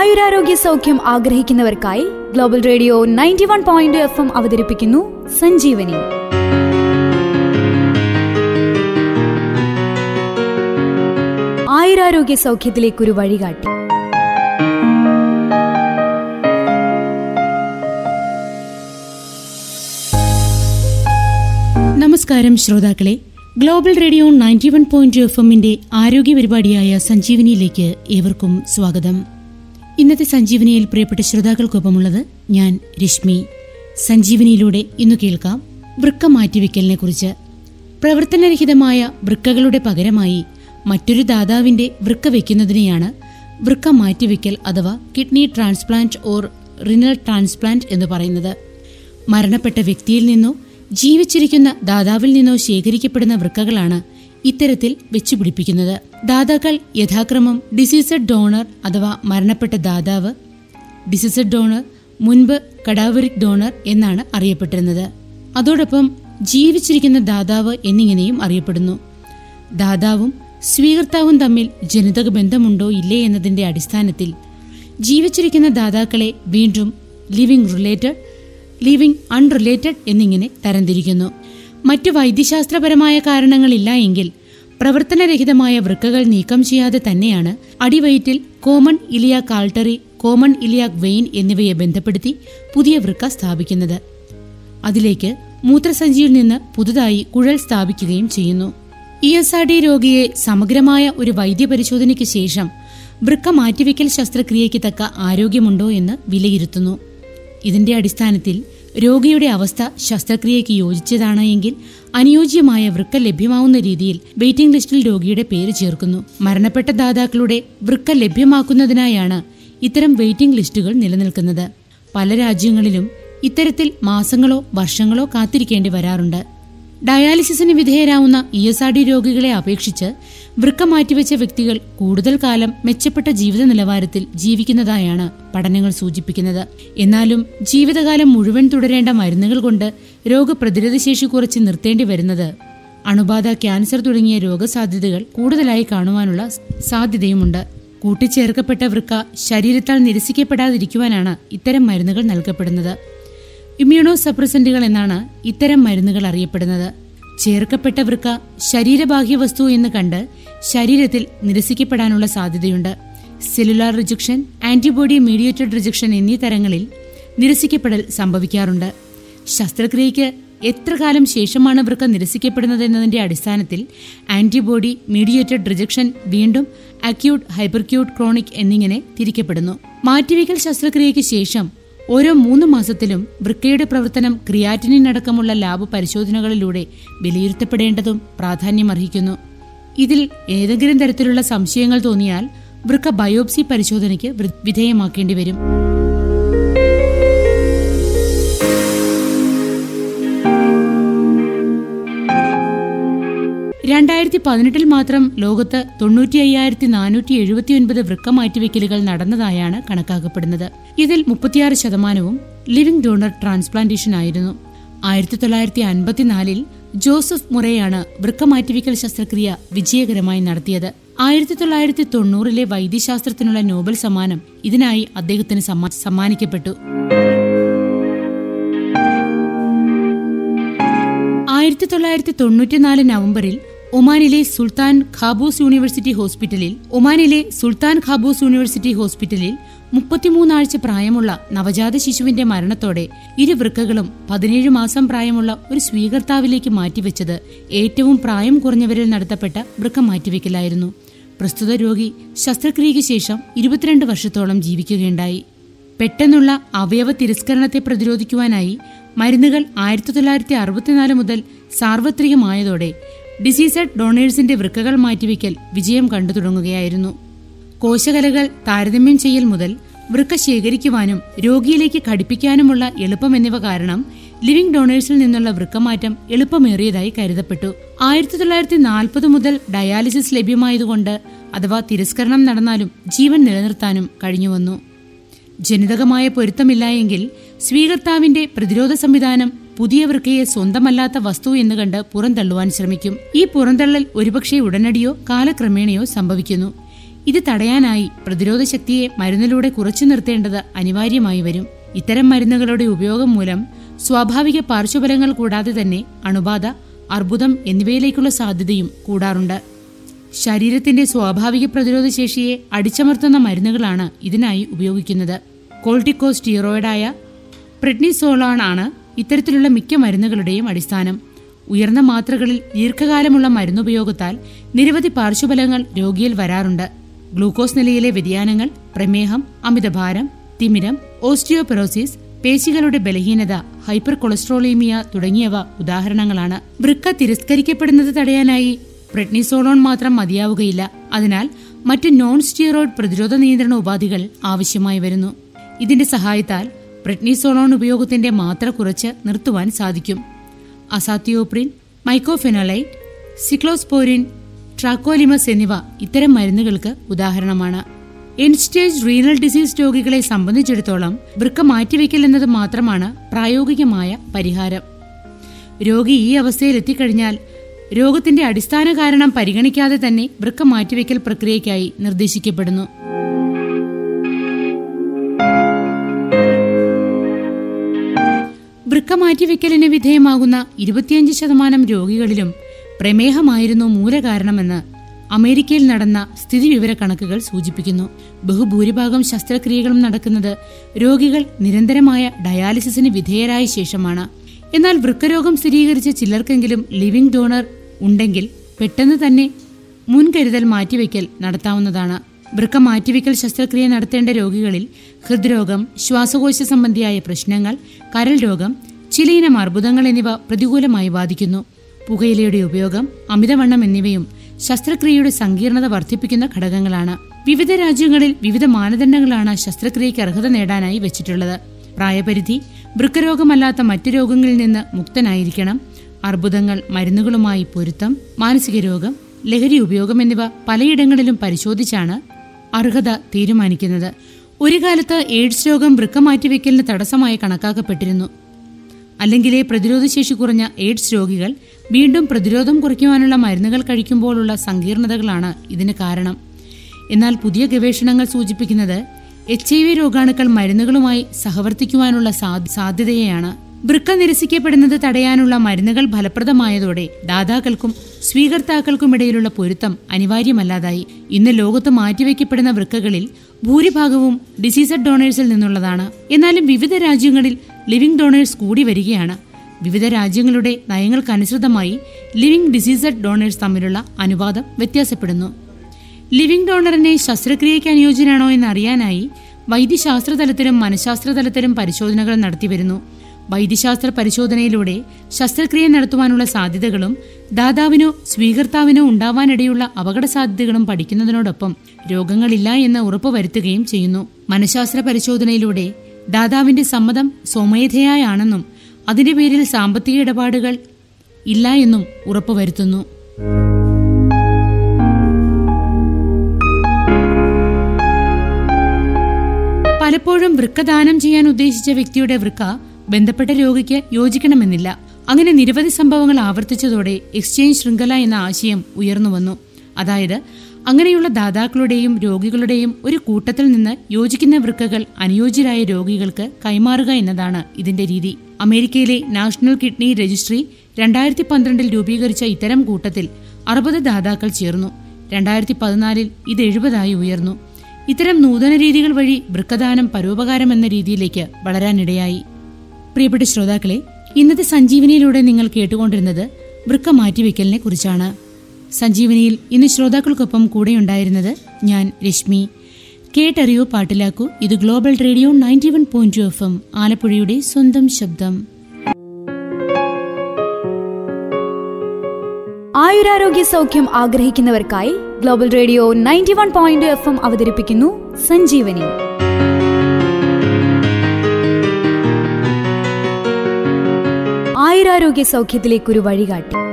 ആയുരാരോഗ്യ സൗഖ്യം ആഗ്രഹിക്കുന്നവർക്കായി global radio ninety one point F M അവതരിപ്പിക്കുന്നു സഞ്ജീവനി. ആയുരാരോഗ്യ സൗഖ്യത്തിലേക്കൊരു വഴികാട്ടി. നമസ്കാരം ശ്രോതാക്കളെ. Global radio ninety one point F എമ്മിന്റെ ആരോഗ്യ പരിപാടിയായ സഞ്ജീവനിയിലേക്ക് ഏവർക്കും സ്വാഗതം. ഇന്നത്തെ സഞ്ജീവനിയിൽ പ്രിയപ്പെട്ട ശ്രോതാക്കൾക്കൊപ്പമുള്ളത് ഞാൻ രശ്മി. സഞ്ജീവനിയിലൂടെ ഇന്നു കേൾക്കാം വൃക്ക മാറ്റിവെക്കലിനെ കുറിച്ച് പ്രവർത്തനരഹിതമായ വൃക്കകളുടെ പകരമായി മറ്റൊരു ദാതാവിന്റെ വൃക്ക വെക്കുന്നതിനെയാണ് വൃക്ക മാറ്റിവെക്കൽ അഥവാ kidney transplant or renal transplant എന്ന് പറയുന്നത്. മരണപ്പെട്ട വ്യക്തിയിൽ നിന്നോ ജീവിച്ചിരിക്കുന്ന ദാതാവിൽ നിന്നോ ശേഖരിക്കപ്പെടുന്ന വൃക്കകളാണ് ഇത്തരത്തിൽ വെച്ചുപിടിപ്പിക്കുന്നത്. ദാതാക്കൾ യഥാക്രമം ഡിസീസഡ് ഡോണർ അഥവാ മരണപ്പെട്ട ദാതാവ്. ഡിസീസഡ് ഡോണർ മുൻപ് കഡാവറിക് ഡോണർ എന്നാണ് അറിയപ്പെട്ടിരുന്നത്. അതോടൊപ്പം ജീവിച്ചിരിക്കുന്ന ദാതാവ് എന്നിങ്ങനെയും അറിയപ്പെടുന്നു. ദാതാവും സ്വീകർത്താവും തമ്മിൽ ജനിതക ബന്ധമുണ്ടോ ഇല്ലേ എന്നതിന്റെ അടിസ്ഥാനത്തിൽ ജീവിച്ചിരിക്കുന്ന ദാതാക്കളെ വീണ്ടും ലിവിംഗ് റിലേറ്റഡ് ലിവിംഗ് അൺറിലേറ്റഡ് എന്നിങ്ങനെ തരംതിരിക്കുന്നു. മറ്റു വൈദ്യശാസ്ത്രപരമായ കാരണങ്ങളില്ല എങ്കിൽ പ്രവർത്തനരഹിതമായ വൃക്കകൾ നീക്കം ചെയ്യാതെ തന്നെയാണ് അടിവയറ്റിൽ common iliac artery common iliac vein എന്നിവയെ ബന്ധപ്പെടുത്തി പുതിയ വൃക്ക സ്ഥാപിക്കുന്നത്. അതിലേക്ക് മൂത്രസഞ്ചിയിൽ നിന്ന് പുതുതായി കുഴൽ സ്ഥാപിക്കുകയും ചെയ്യുന്നു. ഇ എസ് ആർ ഡി രോഗിയെ സമഗ്രമായ ഒരു വൈദ്യപരിശോധനയ്ക്ക് ശേഷം വൃക്ക മാറ്റിവെക്കൽ ശസ്ത്രക്രിയയ്ക്ക് തക്ക ആരോഗ്യമുണ്ടോ എന്ന് വിലയിരുത്തുന്നു. ഇതിന്റെ അടിസ്ഥാനത്തിൽ രോഗിയുടെ അവസ്ഥ ശസ്ത്രക്രിയയ്ക്ക് യോജിച്ചതാണ് എങ്കിൽ അനുയോജ്യമായ വൃക്ക ലഭ്യമാവുന്ന രീതിയിൽ വെയിറ്റിംഗ് ലിസ്റ്റിൽ രോഗിയുടെ പേര് ചേർക്കുന്നു. മരണപ്പെട്ട ദാതാക്കളുടെ വൃക്ക ലഭ്യമാക്കുന്നതിനായാണ് ഇത്തരം വെയിറ്റിംഗ് ലിസ്റ്റുകൾ നിലനിൽക്കുന്നത്. പല രാജ്യങ്ങളിലും ഇത്തരത്തിൽ മാസങ്ങളോ വർഷങ്ങളോ കാത്തിരിക്കേണ്ടി വരാറുണ്ട്. ഡയാലിസിസിന് വിധേയരാവുന്ന ഇ എസ് ആർ ഡി രോഗികളെ അപേക്ഷിച്ച് വൃക്ക മാറ്റിവെച്ച വ്യക്തികൾ കൂടുതൽ കാലം മെച്ചപ്പെട്ട ജീവിത നിലവാരത്തിൽ ജീവിക്കുന്നതായാണ് പഠനങ്ങൾ സൂചിപ്പിക്കുന്നത്. എന്നാലും ജീവിതകാലം മുഴുവൻ തുടരേണ്ട മരുന്നുകൾ കൊണ്ട് രോഗപ്രതിരോധ ശേഷി കുറച്ച് നിർത്തേണ്ടി വരുന്നത് അണുബാധ ക്യാൻസർ തുടങ്ങിയ രോഗസാധ്യതകൾ കൂടുതലായി കാണുവാനുള്ള സാധ്യതയുമുണ്ട്. കൂട്ടിച്ചേർക്കപ്പെട്ട വൃക്ക ശരീരത്താൽ നിരസിക്കപ്പെടാതിരിക്കുവാനാണ് ഇത്തരം മരുന്നുകൾ നൽകപ്പെടുന്നത്. ഇമ്മ്യൂണോ സപ്രസന്റുകൾ എന്നാണ് ഇത്തരം മരുന്നുകൾ അറിയപ്പെടുന്നത്. ചേർക്കപ്പെട്ട വൃക്ക ശരീരബാഹ്യ വസ്തു എന്ന് കണ്ട് ശരീരത്തിൽ നിരസിക്കപ്പെടാനുള്ള സാധ്യതയുണ്ട്. Cellular rejection antibody mediated rejection എന്നീ തരങ്ങളിൽ നിരസിക്കപ്പെടൽ സംഭവിക്കാറുണ്ട്. ശസ്ത്രക്രിയയ്ക്ക് എത്ര കാലം ശേഷമാണ് വൃക്ക നിരസിക്കപ്പെടുന്നതെന്നതിന്റെ അടിസ്ഥാനത്തിൽ ആന്റിബോഡി മീഡിയേറ്റഡ് റിജക്ഷൻ വീണ്ടും അക്യൂട്ട് ഹൈപ്പർക്യൂട്ട് ക്രോണിക് എന്നിങ്ങനെ തിരിക്കപ്പെടുന്നു. മാറ്റിവയ്ക്കൽ ശസ്ത്രക്രിയയ്ക്ക് ശേഷം ഓരോ മൂന്ന് മാസത്തിലും വൃക്കയുടെ പ്രവർത്തനം ക്രിയാറ്റിനിൻ അടക്കമുള്ള ലാബ് പരിശോധനകളിലൂടെ വിലയിരുത്തപ്പെടേണ്ടതും പ്രാധാന്യമർഹിക്കുന്നു. ഇതിൽ ഏതെങ്കിലും തരത്തിലുള്ള സംശയങ്ങൾ തോന്നിയാൽ വൃക്ക ബയോപ്സി പരിശോധനയ്ക്ക് വിധേയമാക്കേണ്ടി വരും. രണ്ടായിരത്തി പതിനെട്ടിൽ മാത്രം ലോകത്ത് തൊണ്ണൂറ്റി അയ്യായിരത്തി നാനൂറ്റി എഴുപത്തിയൊൻപത് വൃക്ക മാറ്റിവെക്കലുകൾ നടന്നതായാണ് കണക്കാക്കപ്പെടുന്നത്. ഇതിൽ മുപ്പത്തിയാറ് ശതമാനവും ലിവിംഗ് ഡോണർ ട്രാൻസ്പ്ലാന്റേഷൻ ആയിരുന്നു. ആയിരത്തി തൊള്ളായിരത്തി അൻപത്തിനാലിൽ ജോസഫ് മുറയാണ് വൃക്ക മാറ്റിവെക്കൽ ശസ്ത്രക്രിയ വിജയകരമായി നടത്തിയത്. ആയിരത്തി തൊള്ളായിരത്തി തൊണ്ണൂറിലെ വൈദ്യശാസ്ത്രത്തിനുള്ള നോബൽ സമ്മാനം ഇതിനായി അദ്ദേഹത്തിന് സമ്മാനിക്കപ്പെട്ടു. ആയിരത്തി തൊള്ളായിരത്തി തൊണ്ണൂറ്റിനാല് നവംബറിൽ ഒമാനിലെ സുൽത്താൻ ഖാബൂസ് യൂണിവേഴ്സിറ്റി ഹോസ്പിറ്റലിൽ ഒമാനിലെ സുൽത്താൻ ഖാബൂസ് യൂണിവേഴ്സിറ്റി ഹോസ്പിറ്റലിൽ മുപ്പത്തിമൂന്നാഴ്ച പ്രായമുള്ള നവജാത ശിശുവിന്റെ മരണത്തോടെ ഇരു വൃക്കകളും പതിനേഴ് മാസം പ്രായമുള്ള ഒരു സ്വീകർത്താവിലേക്ക് മാറ്റിവെച്ചത് ഏറ്റവും പ്രായം കുറഞ്ഞവരിൽ നടത്തപ്പെട്ട വൃക്ക മാറ്റിവെക്കലായിരുന്നു. പ്രസ്തുത രോഗി ശസ്ത്രക്രിയയ്ക്ക് ശേഷം ഇരുപത്തിരണ്ട് വർഷത്തോളം ജീവിക്കുകയുണ്ടായി. പെട്ടെന്നുള്ള അവയവ തിരസ്കരണത്തെ പ്രതിരോധിക്കുവാനായി മരുന്നുകൾ ആയിരത്തി തൊള്ളായിരത്തി അറുപത്തിനാല് മുതൽ സാർവത്രികമായതോടെ ഡിസീസഡ് ഡോണേഴ്സിന്റെ വൃക്കകൾ മാറ്റിവെക്കൽ വിജയം കണ്ടു തുടങ്ങുകയായിരുന്നു. കോശകലകൾ താരതമ്യം ചെയ്യൽ മുതൽ വൃക്ക ശേഖരിക്കുവാനും രോഗിയിലേക്ക് ഘടിപ്പിക്കാനുമുള്ള എളുപ്പം എന്നിവ കാരണം ലിവിംഗ് ഡോണേഴ്സിൽ നിന്നുള്ള വൃക്കമാറ്റം എളുപ്പമേറിയതായി കരുതപ്പെട്ടു. ആയിരത്തി തൊള്ളായിരത്തി നാൽപ്പത് മുതൽ ഡയാലിസിസ് ലഭ്യമായതുകൊണ്ട് അഥവാ തിരസ്കരണം നടന്നാലും ജീവൻ നിലനിർത്താനും കഴിഞ്ഞുവന്നു. ജനിതകമായ പൊരുത്തമില്ലായെങ്കിൽ സ്വീകർത്താവിന്റെ പ്രതിരോധ സംവിധാനം പുതിയ വൃക്കയെ സ്വന്തമല്ലാത്ത വസ്തു എന്ന് കണ്ട് പുറന്തള്ളുവാൻ ശ്രമിക്കും. ഈ പുറന്തള്ളൽ ഒരുപക്ഷെ ഉടനടിയോ കാലക്രമേണയോ സംഭവിക്കുന്നു. ഇത് തടയാനായി പ്രതിരോധ ശക്തിയെ മരുന്നിലൂടെ കുറച്ചു നിർത്തേണ്ടത് അനിവാര്യമായി വരും. ഇത്തരം മരുന്നുകളുടെ ഉപയോഗം മൂലം സ്വാഭാവിക പാർശ്വഫലങ്ങൾ കൂടാതെ തന്നെ അണുബാധ അർബുദം എന്നിവയിലേക്കുള്ള സാധ്യതയും കൂടാറുണ്ട്. ശരീരത്തിന്റെ സ്വാഭാവിക പ്രതിരോധ ശേഷിയെ അടിച്ചമർത്തുന്ന മരുന്നുകളാണ് ഇതിനായി ഉപയോഗിക്കുന്നത്. കോൾട്ടിക്കോസ്റ്റിയറോയിഡായ പ്രെഡ്നിസോളാൺ ആണ് ഇത്തരത്തിലുള്ള മിക്ക മരുന്നുകളുടെയും അടിസ്ഥാനം ഉയർന്ന മാത്രകളിൽ ദീർഘകാലമുള്ള മരുന്നുപയോഗത്താൽ നിരവധി പാർശ്വഫലങ്ങൾ രോഗിയിൽ വരാറുണ്ട്. ഗ്ലൂക്കോസ് നിലയിലെ വ്യതിയാനങ്ങൾ പ്രമേഹം അമിതഭാരം തിമിരം ഓസ്റ്റിയോപെറോസിസ് പേശികളുടെ ബലഹീനത ഹൈപ്പർ കൊളസ്ട്രോളീമിയ തുടങ്ങിയവ ഉദാഹരണങ്ങളാണ്. വൃക്ക തിരസ്കരിക്കപ്പെടുന്നത് തടയാനായി പ്രെഡ്നിസോളോൺ മാത്രം മതിയാവുകയില്ല. അതിനാൽ മറ്റ് നോൺ സ്റ്റിയറോയിഡ് പ്രതിരോധ നിയന്ത്രണ ഉപാധികൾ ആവശ്യമായി വരുന്നു. ഇതിന്റെ സഹായത്താൽ പ്രെഡ്നിസോളോൺ ഉപയോഗത്തിന്റെ മാത്ര കുറച്ച് നിർത്തുവാൻ സാധിക്കും. അസാത്തിയോപ്രിൻ മൈക്കോഫെനോലൈറ്റ് സിക്ലോസ്പോരിൻ ട്രാക്കോലിമസ് എന്നിവ ഇത്തരം മരുന്നുകൾക്ക് ഉദാഹരണമാണ്. എൻഡ് സ്റ്റേജ് റീനൽ ഡിസീസ് രോഗികളെ സംബന്ധിച്ചിടത്തോളം വൃക്ക മാറ്റിവെക്കൽ എന്നത് മാത്രമാണ് പ്രായോഗികമായ പരിഹാരം. രോഗി ഈ അവസ്ഥയിൽ എത്തിക്കഴിഞ്ഞാൽ രോഗത്തിന്റെ അടിസ്ഥാന കാരണം പരിഗണിക്കാതെ തന്നെ വൃക്ക മാറ്റിവെക്കൽ പ്രക്രിയയ്ക്കായി നിർദ്ദേശിക്കപ്പെടുന്നു. വൃക്ക മാറ്റിവെക്കലിന് വിധേയമാകുന്ന ഇരുപത്തിയഞ്ച് ശതമാനം രോഗികളിലും പ്രമേഹമായിരുന്നു മൂലകാരണമെന്ന് അമേരിക്കയിൽ നടന്ന സ്ഥിതിവിവര കണക്കുകൾ സൂചിപ്പിക്കുന്നു. ബഹുഭൂരിഭാഗം ശസ്ത്രക്രിയകളും നടക്കുന്നത് രോഗികൾ നിരന്തരമായ ഡയാലിസിസിന് വിധേയരായ ശേഷമാണ്. എന്നാൽ വൃക്കരോഗം സ്ഥിരീകരിച്ച ചിലർക്കെങ്കിലും ലിവിംഗ് ഡോണർ ഉണ്ടെങ്കിൽ പെട്ടെന്ന് തന്നെ മുൻകരുതൽ മാറ്റിവെക്കൽ നടത്താവുന്നതാണ്. വൃക്ക മാറ്റിവെക്കൽ ശസ്ത്രക്രിയ നടത്തേണ്ട രോഗികളിൽ ഹൃദ്രോഗം ശ്വാസകോശ സംബന്ധിയായ പ്രശ്നങ്ങൾ കരൾ രോഗം ചിലയിനം അർബുദങ്ങൾ എന്നിവ പ്രതികൂലമായി ബാധിക്കുന്നു. പുകയിലയുടെ ഉപയോഗം അമിതവണ്ണം എന്നിവയും ശസ്ത്രക്രിയയുടെ സങ്കീർണത വർദ്ധിപ്പിക്കുന്ന ഘടകങ്ങളാണ്. വിവിധ രാജ്യങ്ങളിൽ വിവിധ മാനദണ്ഡങ്ങളാണ് ശസ്ത്രക്രിയയ്ക്ക് അർഹത നേടാനായി വെച്ചിട്ടുള്ളത്. പ്രായപരിധി വൃക്കരോഗമല്ലാത്ത മറ്റു രോഗങ്ങളിൽ നിന്ന് മുക്തനായിരിക്കണം. അർബുദങ്ങൾ മരുന്നുകളുമായി പൊരുത്തം മാനസിക രോഗം ലഹരി ഉപയോഗം എന്നിവ പലയിടങ്ങളിലും പരിശോധിച്ചാണ് അർഹത തീരുമാനിക്കുന്നത്. ഒരു കാലത്ത് എയ്ഡ്സ് രോഗം വൃക്ക മാറ്റിവെക്കലിന് തടസ്സമായി കണക്കാക്കപ്പെട്ടിരുന്നു. അല്ലെങ്കിലേ പ്രതിരോധശേഷി കുറഞ്ഞ എയ്ഡ്സ് രോഗികൾ വീണ്ടും പ്രതിരോധം കുറയ്ക്കുവാനുള്ള മരുന്നുകൾ കഴിക്കുമ്പോഴുള്ള സങ്കീർണതകളാണ് ഇതിന് കാരണം. എന്നാൽ പുതിയ ഗവേഷണങ്ങൾ സൂചിപ്പിക്കുന്നത് എച്ച് ഐ വി രോഗാണുക്കൾ മരുന്നുകളുമായി സഹവർത്തിക്കുവാനുള്ള സാധ്യതയാണ് വൃക്ക നിരസിക്കപ്പെടുന്നത് തടയാനുള്ള മരുന്നുകൾ ഫലപ്രദമായതോടെ ദാതാക്കൾക്കും സ്വീകർത്താക്കൾക്കുമിടയിലുള്ള പൊരുത്തം അനിവാര്യമല്ലാതായി. ഇന്ന് ലോകത്ത് മാറ്റിവെക്കപ്പെടുന്ന വൃക്കകളിൽ ഭൂരിഭാഗവും ഡിസീസഡ് ഡോണേഴ്സിൽ നിന്നുള്ളതാണ്. എന്നാലും വിവിധ രാജ്യങ്ങളിൽ ലിവിംഗ് ഡോണേഴ്സ് കൂടി വരികയാണ്. വിവിധ രാജ്യങ്ങളുടെ നയങ്ങൾക്കനുസൃതമായി ലിവിംഗ് ഡിസീസഡ് ഡോണേഴ്സ് തമ്മിലുള്ള അനുപാതം വ്യത്യാസപ്പെടുന്നു. ലിവിംഗ് ഡോണറിനെ ശസ്ത്രക്രിയയ്ക്ക് അനുയോജ്യനാണോ എന്ന് അറിയാനായി വൈദ്യശാസ്ത്ര തലത്തിലും മനഃശാസ്ത്ര തലത്തിലും പരിശോധനകൾ നടത്തിവരുന്നു. വൈദ്യശാസ്ത്ര പരിശോധനയിലൂടെ ശസ്ത്രക്രിയ നടത്തുവാനുള്ള സാധ്യതകളും ദാതാവിനോ സ്വീകർത്താവിനോ ഉണ്ടാവാനിടയുള്ള അപകട സാധ്യതകളും പഠിക്കുന്നതിനോടൊപ്പം രോഗങ്ങളില്ല എന്ന് ഉറപ്പുവരുത്തുകയും ചെയ്യുന്നു. മനഃശാസ്ത്ര പരിശോധനയിലൂടെ ദാതാവിന്റെ സമ്മതം സ്വമേധയായാണെന്നും അതിന്റെ പേരിൽ സാമ്പത്തിക ഇടപാടുകൾ ഇല്ല എന്നും ഉറപ്പുവരുത്തുന്നു. പലപ്പോഴും വൃക്കദാനം ചെയ്യാൻ ഉദ്ദേശിച്ച വ്യക്തിയുടെ വൃക്ക ബന്ധപ്പെട്ട രോഗിക്ക് യോജിക്കണമെന്നില്ല. അങ്ങനെ നിരവധി സംഭവങ്ങൾ ആവർത്തിച്ചതോടെ എക്സ്ചേഞ്ച് ശൃംഖല എന്ന ആശയം ഉയർന്നു വന്നു. അതായത് അങ്ങനെയുള്ള ദാതാക്കളുടെയും രോഗികളുടെയും ഒരു കൂട്ടത്തിൽ നിന്ന് യോജിക്കുന്ന വൃക്കകൾ അനുയോജ്യരായ രോഗികൾക്ക് കൈമാറുക എന്നതാണ് ഇതിന്റെ രീതി. അമേരിക്കയിലെ നാഷണൽ കിഡ്നി രജിസ്ട്രി രണ്ടായിരത്തി പന്ത്രണ്ടിൽ രൂപീകരിച്ച ഇത്തരം കൂട്ടത്തിൽ അറുപത് ദാതാക്കൾ ചേർന്നു. രണ്ടായിരത്തി പതിനാലിൽ ഇത് എഴുപതായി ഉയർന്നു. ഇത്തരം നൂതന രീതികൾ വഴി വൃക്കദാനം പരോപകാരം എന്ന രീതിയിലേക്ക് വളരാനിടയായി. പ്രിയപ്പെട്ട ശ്രോതാക്കളെ ഇന്നത്തെ സഞ്ജീവനിയിലൂടെ നിങ്ങൾ കേട്ടുകൊണ്ടിരുന്നത് വൃക്ക മാറ്റിവെക്കലിനെ കുറിച്ചാണ് സഞ്ജീവനിയിൽ ഇന്ന് ശ്രോതാക്കൾക്കൊപ്പം കൂടെയുണ്ടായിരുന്നത് ഞാൻ രശ്മി. കേട്ടറിയോ പാട്ടിലാക്കൂ ഇത് global radio ninety one point F M ആലപ്പുഴയുടെ സ്വന്തം ശബ്ദം. ആയുരാരോഗ്യ സൗഖ്യം ആഗ്രഹിക്കുന്നവർക്കായി global radio ninety one point F M അവതരിപ്പിക്കുന്നു സഞ്ജീവനി. ആയുരാരോഗ്യ സൗഖ്യത്തിലേക്കൊരു വഴികാട്ടി.